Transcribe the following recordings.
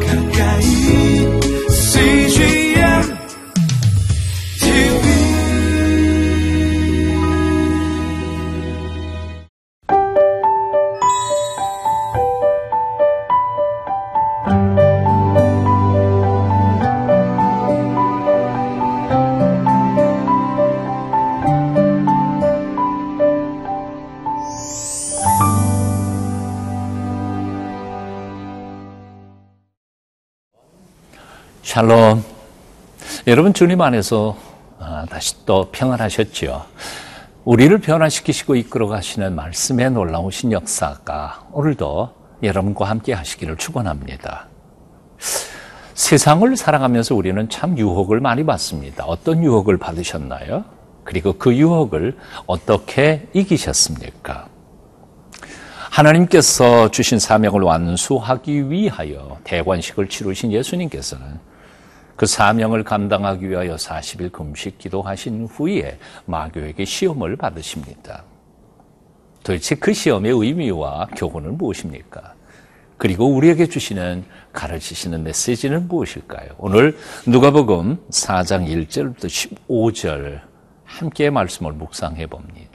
가까 샬롬. 여러분 주님 안에서 아, 다시 또 평안하셨지요. 우리를 변화시키시고 이끌어 가시는 말씀에 놀라우신 역사가 오늘도 여러분과 함께 하시기를 축원합니다. 세상을 살아가면서 우리는 참 유혹을 많이 받습니다. 어떤 유혹을 받으셨나요? 그리고 그 유혹을 어떻게 이기셨습니까? 하나님께서 주신 사명을 완수하기 위하여 대관식을 치르신 예수님께서는 그 사명을 감당하기 위하여 40일 금식 기도하신 후에 마교에게 시험을 받으십니다. 도대체 그 시험의 의미와 교훈은 무엇입니까? 그리고 우리에게 주시는 가르치시는 메시지는 무엇일까요? 오늘 누가복음 4장 1절부터 15절 함께 말씀을 묵상해 봅니다.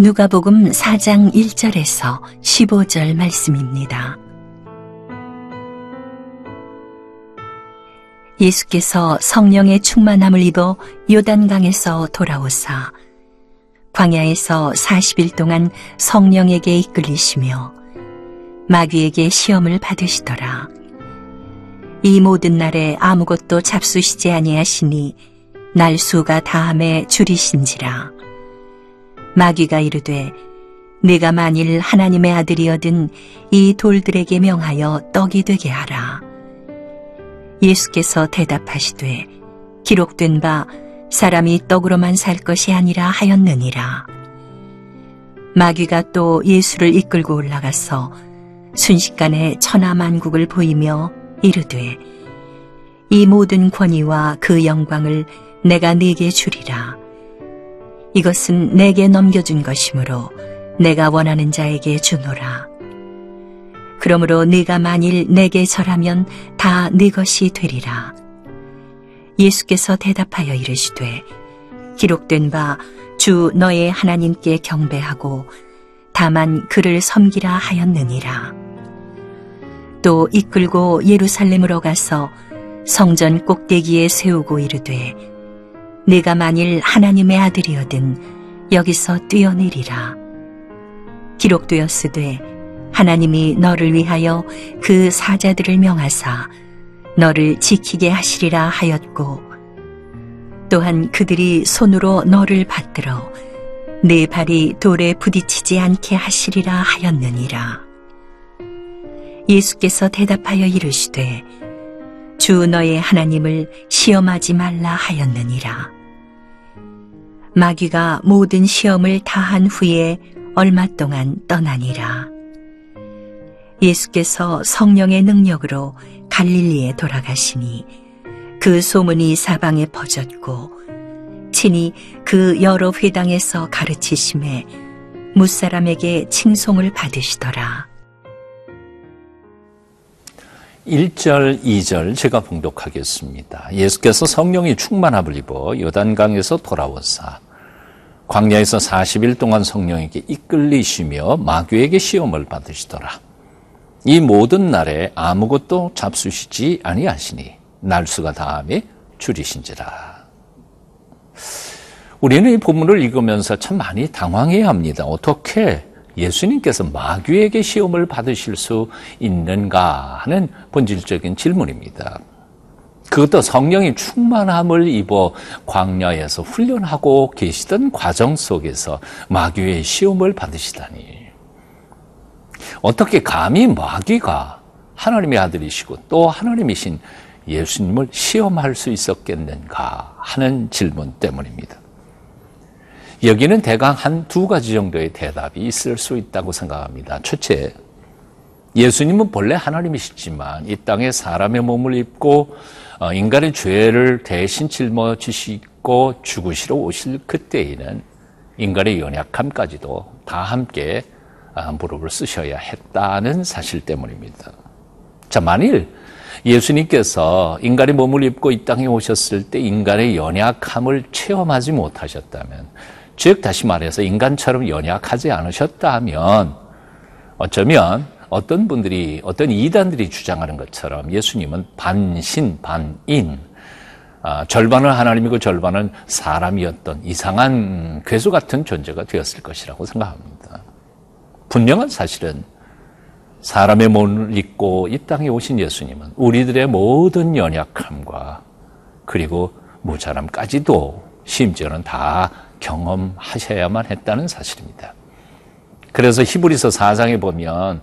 누가복음 4장 1절에서 15절 말씀입니다. 예수께서 성령의 충만함을 입어 요단강에서 돌아오사 광야에서 40일 동안 성령에게 이끌리시며 마귀에게 시험을 받으시더라. 이 모든 날에 아무것도 잡수시지 아니하시니 날수가 다함에 줄이신지라. 마귀가 이르되 내가 만일 하나님의 아들이어든 이 돌들에게 명하여 떡이 되게 하라. 예수께서 대답하시되 기록된 바 사람이 떡으로만 살 것이 아니라 하였느니라. 마귀가 또 예수를 이끌고 올라가서 순식간에 천하만국을 보이며 이르되 이 모든 권위와 그 영광을 내가 네게 주리라. 이것은 내게 넘겨준 것이므로 내가 원하는 자에게 주노라. 그러므로 네가 만일 내게 절하면 다 네 것이 되리라. 예수께서 대답하여 이르시되 기록된 바 주 너의 하나님께 경배하고 다만 그를 섬기라 하였느니라. 또 이끌고 예루살렘으로 가서 성전 꼭대기에 세우고 이르되 네가 만일 하나님의 아들이어든 여기서 뛰어내리라. 기록되었으되 하나님이 너를 위하여 그 사자들을 명하사 너를 지키게 하시리라 하였고 또한 그들이 손으로 너를 받들어 네 발이 돌에 부딪히지 않게 하시리라 하였느니라. 예수께서 대답하여 이르시되 주 너의 하나님을 시험하지 말라 하였느니라. 마귀가 모든 시험을 다한 후에 얼마 동안 떠나니라. 예수께서 성령의 능력으로 갈릴리에 돌아가시니 그 소문이 사방에 퍼졌고 친히 그 여러 회당에서 가르치심에 무사람에게 칭송을 받으시더라. 1절, 2절 제가 봉독하겠습니다. 예수께서 성령이 충만함을 입어 요단강에서 돌아오사 광야에서 40일 동안 성령에게 이끌리시며 마귀에게 시험을 받으시더라. 이 모든 날에 아무것도 잡수시지 아니하시니 날수가 다음에 줄이신지라. 우리는 이 본문을 읽으면서 참 많이 당황해야 합니다. 어떻게 예수님께서 마귀에게 시험을 받으실 수 있는가 하는 본질적인 질문입니다. 그것도 성령이 충만함을 입어 광야에서 훈련하고 계시던 과정 속에서 마귀의 시험을 받으시다니. 어떻게 감히 마귀가 하나님의 아들이시고 또 하나님이신 예수님을 시험할 수 있었겠는가 하는 질문 때문입니다. 여기는 대강 한 두 가지 정도의 대답이 있을 수 있다고 생각합니다. 첫째, 예수님은 본래 하나님이시지만 이 땅에 사람의 몸을 입고 어, 인간의 죄를 대신 짊어지시고 죽으시러 오실 그때에는 인간의 연약함까지도 다 함께 아, 무릎을 쓰셔야 했다는 사실 때문입니다. 자, 만일 예수님께서 인간의 몸을 입고 이 땅에 오셨을 때 인간의 연약함을 체험하지 못하셨다면, 즉, 다시 말해서 인간처럼 연약하지 않으셨다면, 어쩌면 어떤 분들이, 어떤 이단들이 주장하는 것처럼 예수님은 반신, 반인, 아, 절반은 하나님이고 절반은 사람이었던 이상한 괴수 같은 존재가 되었을 것이라고 생각합니다. 분명한 사실은 사람의 몸을 입고 이 땅에 오신 예수님은 우리들의 모든 연약함과 그리고 무자람까지도 심지어는 다 경험하셔야만 했다는 사실입니다. 그래서 히브리서 4장에 보면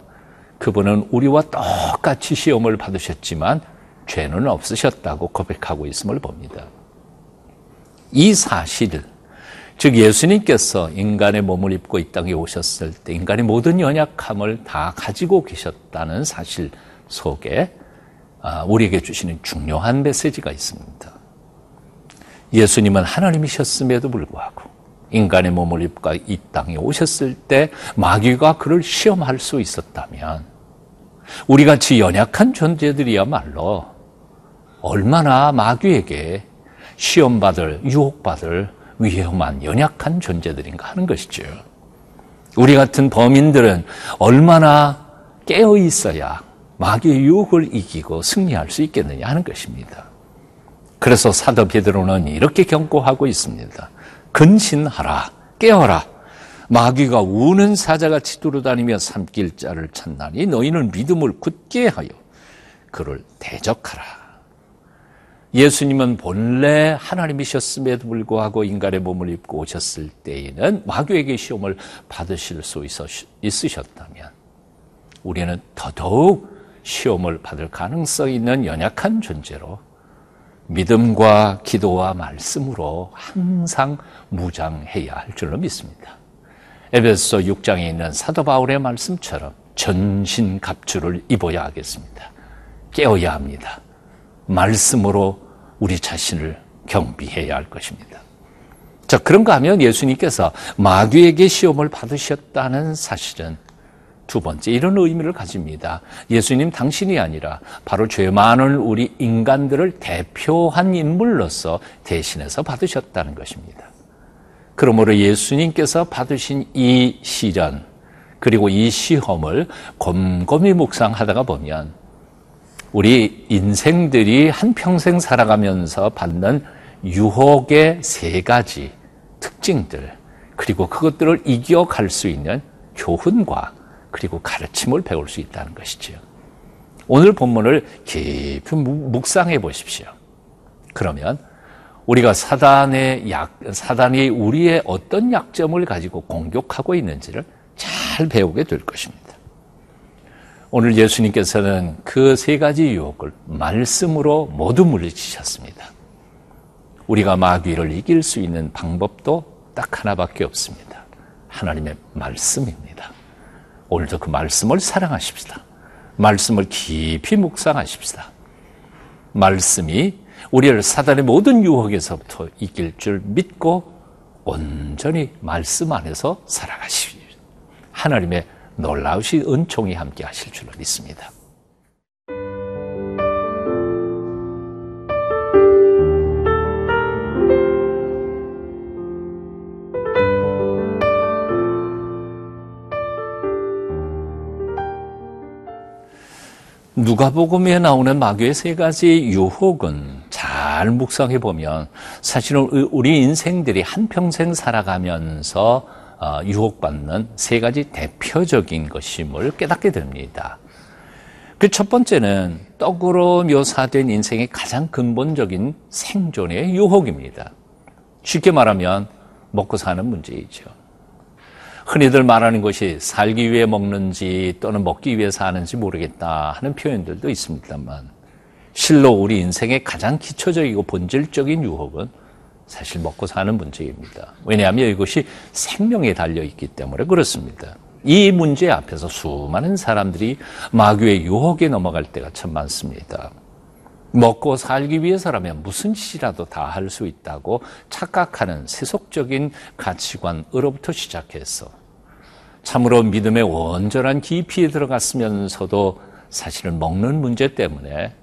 그분은 우리와 똑같이 시험을 받으셨지만 죄는 없으셨다고 고백하고 있음을 봅니다. 이 사실, 즉 예수님께서 인간의 몸을 입고 이 땅에 오셨을 때 인간의 모든 연약함을 다 가지고 계셨다는 사실 속에 아, 우리에게 주시는 중요한 메시지가 있습니다. 예수님은 하나님이셨음에도 불구하고 인간의 몸을 입고 이 땅에 오셨을 때 마귀가 그를 시험할 수 있었다면 우리 같이 연약한 존재들이야말로 얼마나 마귀에게 시험받을, 유혹받을 위험한 연약한 존재들인가 하는 것이죠. 우리 같은 범인들은 얼마나 깨어 있어야 마귀의 유혹을 이기고 승리할 수 있겠느냐 하는 것입니다. 그래서 사도 베드로는 이렇게 경고하고 있습니다. 근신하라, 깨어라. 마귀가 우는 사자같이 두루다니며 삼킬 자를 찾나니 너희는 믿음을 굳게 하여 그를 대적하라. 예수님은 본래 하나님이셨음에도 불구하고 인간의 몸을 입고 오셨을 때에는 마귀에게 시험을 받으실 수 있으셨다면 우리는 더더욱 시험을 받을 가능성이 있는 연약한 존재로 믿음과 기도와 말씀으로 항상 무장해야 할 줄로 믿습니다. 에베소 6장에 있는 사도 바울의 말씀처럼 전신 갑주를 입어야 하겠습니다. 깨어야 합니다. 말씀으로 우리 자신을 경비해야 할 것입니다. 자, 그런가 하면 예수님께서 마귀에게 시험을 받으셨다는 사실은 두 번째 이런 의미를 가집니다. 예수님 당신이 아니라 바로 죄 많은 우리 인간들을 대표한 인물로서 대신해서 받으셨다는 것입니다. 그러므로 예수님께서 받으신 이 시련 그리고 이 시험을 곰곰이 묵상하다가 보면 우리 인생들이 한평생 살아가면서 받는 유혹의 세 가지 특징들, 그리고 그것들을 이겨갈 수 있는 교훈과 그리고 가르침을 배울 수 있다는 것이지요. 오늘 본문을 깊이 묵상해 보십시오. 그러면 우리가 사단의 약, 사단이 우리의 어떤 약점을 가지고 공격하고 있는지를 잘 배우게 될 것입니다. 오늘 예수님께서는 그 세 가지 유혹을 말씀으로 모두 물리치셨습니다. 우리가 마귀를 이길 수 있는 방법도 딱 하나밖에 없습니다. 하나님의 말씀입니다. 오늘도 그 말씀을 사랑하십시다. 말씀을 깊이 묵상하십시다. 말씀이 우리를 사단의 모든 유혹에서부터 이길 줄 믿고 온전히 말씀 안에서 살아가십시오. 하나님의 놀라우신 은총이 함께 하실 줄로 믿습니다. 누가복음에 나오는 마귀의 세 가지 유혹은 잘 묵상해 보면 사실은 우리 인생들이 한평생 살아가면서 어, 유혹받는 세 가지 대표적인 것임을 깨닫게 됩니다. 그 첫 번째는 떡으로 묘사된 인생의 가장 근본적인 생존의 유혹입니다. 쉽게 말하면 먹고 사는 문제이죠. 흔히들 말하는 것이 살기 위해 먹는지 또는 먹기 위해 사는지 모르겠다 하는 표현들도 있습니다만 실로 우리 인생의 가장 기초적이고 본질적인 유혹은 사실 먹고 사는 문제입니다. 왜냐하면 이것이 생명에 달려 있기 때문에 그렇습니다. 이 문제 앞에서 수많은 사람들이 마귀의 유혹에 넘어갈 때가 참 많습니다. 먹고 살기 위해서라면 무슨 짓이라도 다 할 수 있다고 착각하는 세속적인 가치관으로부터 시작해서 참으로 믿음의 온전한 깊이에 들어갔으면서도 사실은 먹는 문제 때문에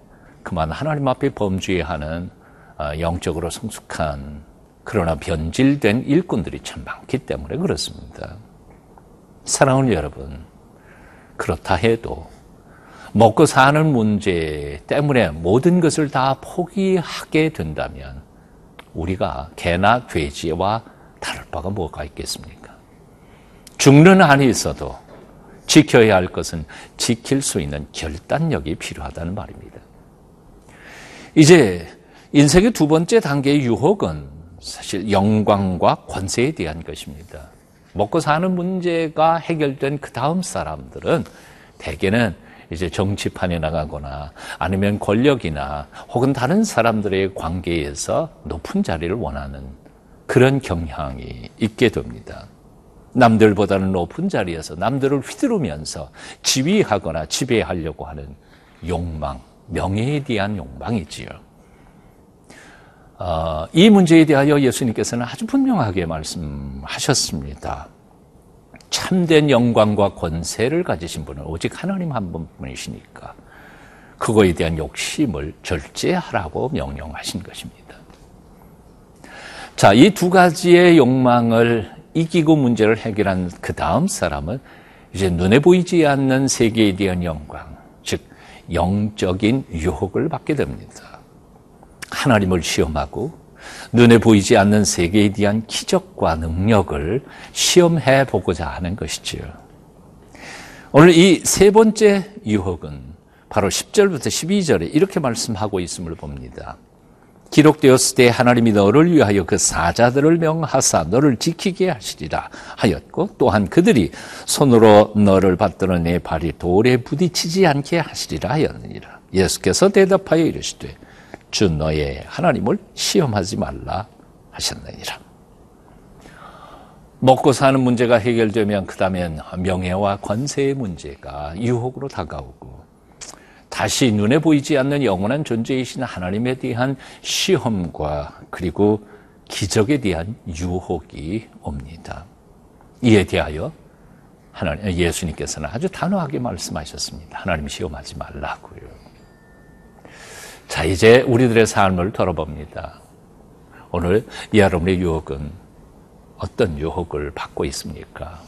그만 하나님 앞에 범죄하는 어, 영적으로 성숙한 그러나 변질된 일꾼들이 참 많기 때문에 그렇습니다. 사랑하는 여러분, 그렇다 해도 먹고 사는 문제 때문에 모든 것을 다 포기하게 된다면 우리가 개나 돼지와 다를 바가 뭐가 있겠습니까? 죽는 한이 있어도 지켜야 할 것은 지킬 수 있는 결단력이 필요하다는 말입니다. 이제 인생의 두 번째 단계의 유혹은 사실 영광과 권세에 대한 것입니다. 먹고 사는 문제가 해결된 그 다음 사람들은 대개는 이제 정치판에 나가거나 아니면 권력이나 혹은 다른 사람들의 관계에서 높은 자리를 원하는 그런 경향이 있게 됩니다. 남들보다는 높은 자리에서 남들을 휘두르면서 지휘하거나 지배하려고 하는 욕망, 명예에 대한 욕망이지요. 어, 이 문제에 대하여 예수님께서는 아주 분명하게 말씀하셨습니다. 참된 영광과 권세를 가지신 분은 오직 하나님 한 분뿐이시니까 그거에 대한 욕심을 절제하라고 명령하신 것입니다. 자, 이 두 가지의 욕망을 이기고 문제를 해결한 그 다음 사람은 이제 눈에 보이지 않는 세계에 대한 영광, 즉 영적인 유혹을 받게 됩니다. 하나님을 시험하고 눈에 보이지 않는 세계에 대한 기적과 능력을 시험해 보고자 하는 것이지요. 오늘 이 세 번째 유혹은 바로 10절부터 12절에 이렇게 말씀하고 있음을 봅니다. 기록되었을 때 하나님이 너를 위하여 그 사자들을 명하사 너를 지키게 하시리라 하였고 또한 그들이 손으로 너를 받들어 내 발이 돌에 부딪히지 않게 하시리라 하였느니라. 예수께서 대답하여 이르시되 주 너의 하나님을 시험하지 말라 하셨느니라. 먹고 사는 문제가 해결되면 그 다음엔 명예와 권세의 문제가 유혹으로 다가오고 다시 눈에 보이지 않는 영원한 존재이신 하나님에 대한 시험과 그리고 기적에 대한 유혹이 옵니다. 이에 대하여 하나님, 예수님께서는 아주 단호하게 말씀하셨습니다. 하나님 시험하지 말라고요. 자, 이제 우리들의 삶을 돌아봅니다. 오늘 여러분의 유혹은 어떤 유혹을 받고 있습니까?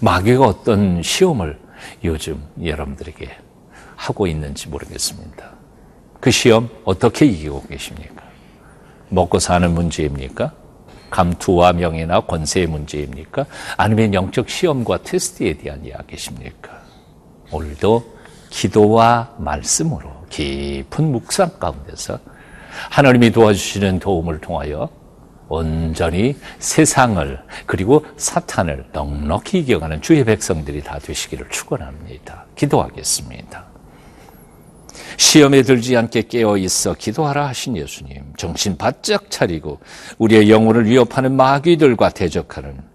마귀가 어떤 시험을 요즘 여러분들에게 하고 있는지 모르겠습니다. 그 시험 어떻게 이기고 계십니까? 먹고 사는 문제입니까? 감투와 명예나 권세의 문제입니까? 아니면 영적 시험과 테스트에 대한 이야기십니까? 오늘도 기도와 말씀으로 깊은 묵상 가운데서 하나님이 도와주시는 도움을 통하여 온전히 세상을 그리고 사탄을 넉넉히 이겨가는 주의 백성들이 다 되시기를 축원합니다. 기도하겠습니다. 시험에 들지 않게 깨어 있어 기도하라 하신 예수님, 정신 바짝 차리고 우리의 영혼을 위협하는 마귀들과 대적하는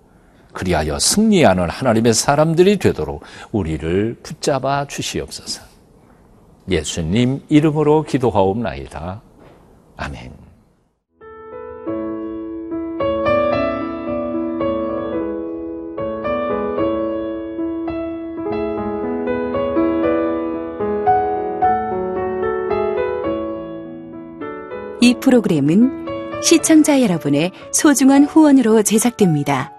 그리하여 승리하는 하나님의 사람들이 되도록 우리를 붙잡아 주시옵소서. 예수님 이름으로 기도하옵나이다. 아멘. 이 프로그램은 시청자 여러분의 소중한 후원으로 제작됩니다.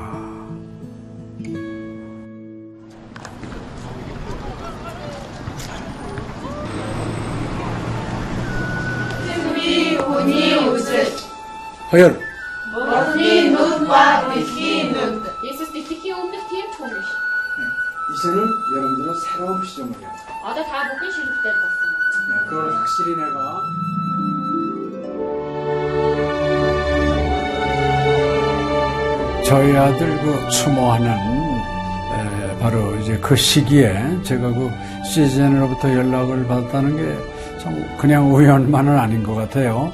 Hayır. 예수 die hier oben ist hirntunig. 이제는 여러분들은 새로운 시점을 해요. Ada da bugün şirkte basın. 네, 그걸 확실히 내가 저희 아들 그 추모하는 에, 바로 이제 그 시기에 제가 그 시즌으로부터 연락을 받았다는 게 참 그냥 우연만은 아닌 것 같아요.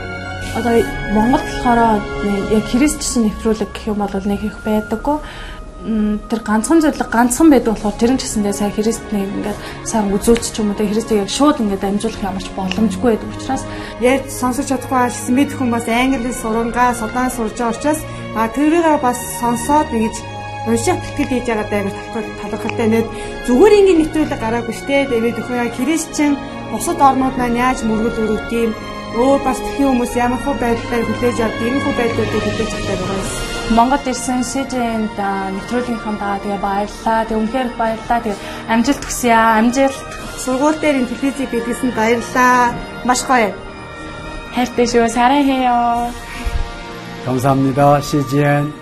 Одоо Монгол болохоор нэг яг христчсэн нэвтрүүлэг гэх юм бол нэг их байдаггүй. Тэр ганцхан зөвлөг ганцхан байдаг болохоор тэр нь ч гэсэндээ сая христнийг ингээд сайн үзүүлч ч юм уу тэ христийг яг шууд ингээд амжуулах ямарч боломжгүй байдаг учраас ярьж сонсож чадахгүй гэсэн мэд хүмүүс англи сурангаа судаан сурж байгаа учраас а тэрийг бас сонсоод ингэж унших тэтгэл хийж байгаа даа талархалтай нэт зүгээр ингээд нэвтрүүлэг гараагүй штэ тэгээд өхөө яг христчин бусад орнууд маань яаж мөргөл өрөвт юм өөр бас тхэн хүмүүс ямар хөө байдлаар хүлээж авдаг юм хөө байдлуудыг хүлээж авдаг байгаа юм. Монгол ирсэн СЖН-д нэвтрүүлгийнхаа даа тэгээ баярлаа. Тэг үнхээр баярлаа. Тэг амжилт хүсье аа. Амжилт. Сургууль дээр ин телевизийг бидлсэн баярлаа. Маш гоё. хайртай шүү. 사랑해요. 감사합니다. CGN.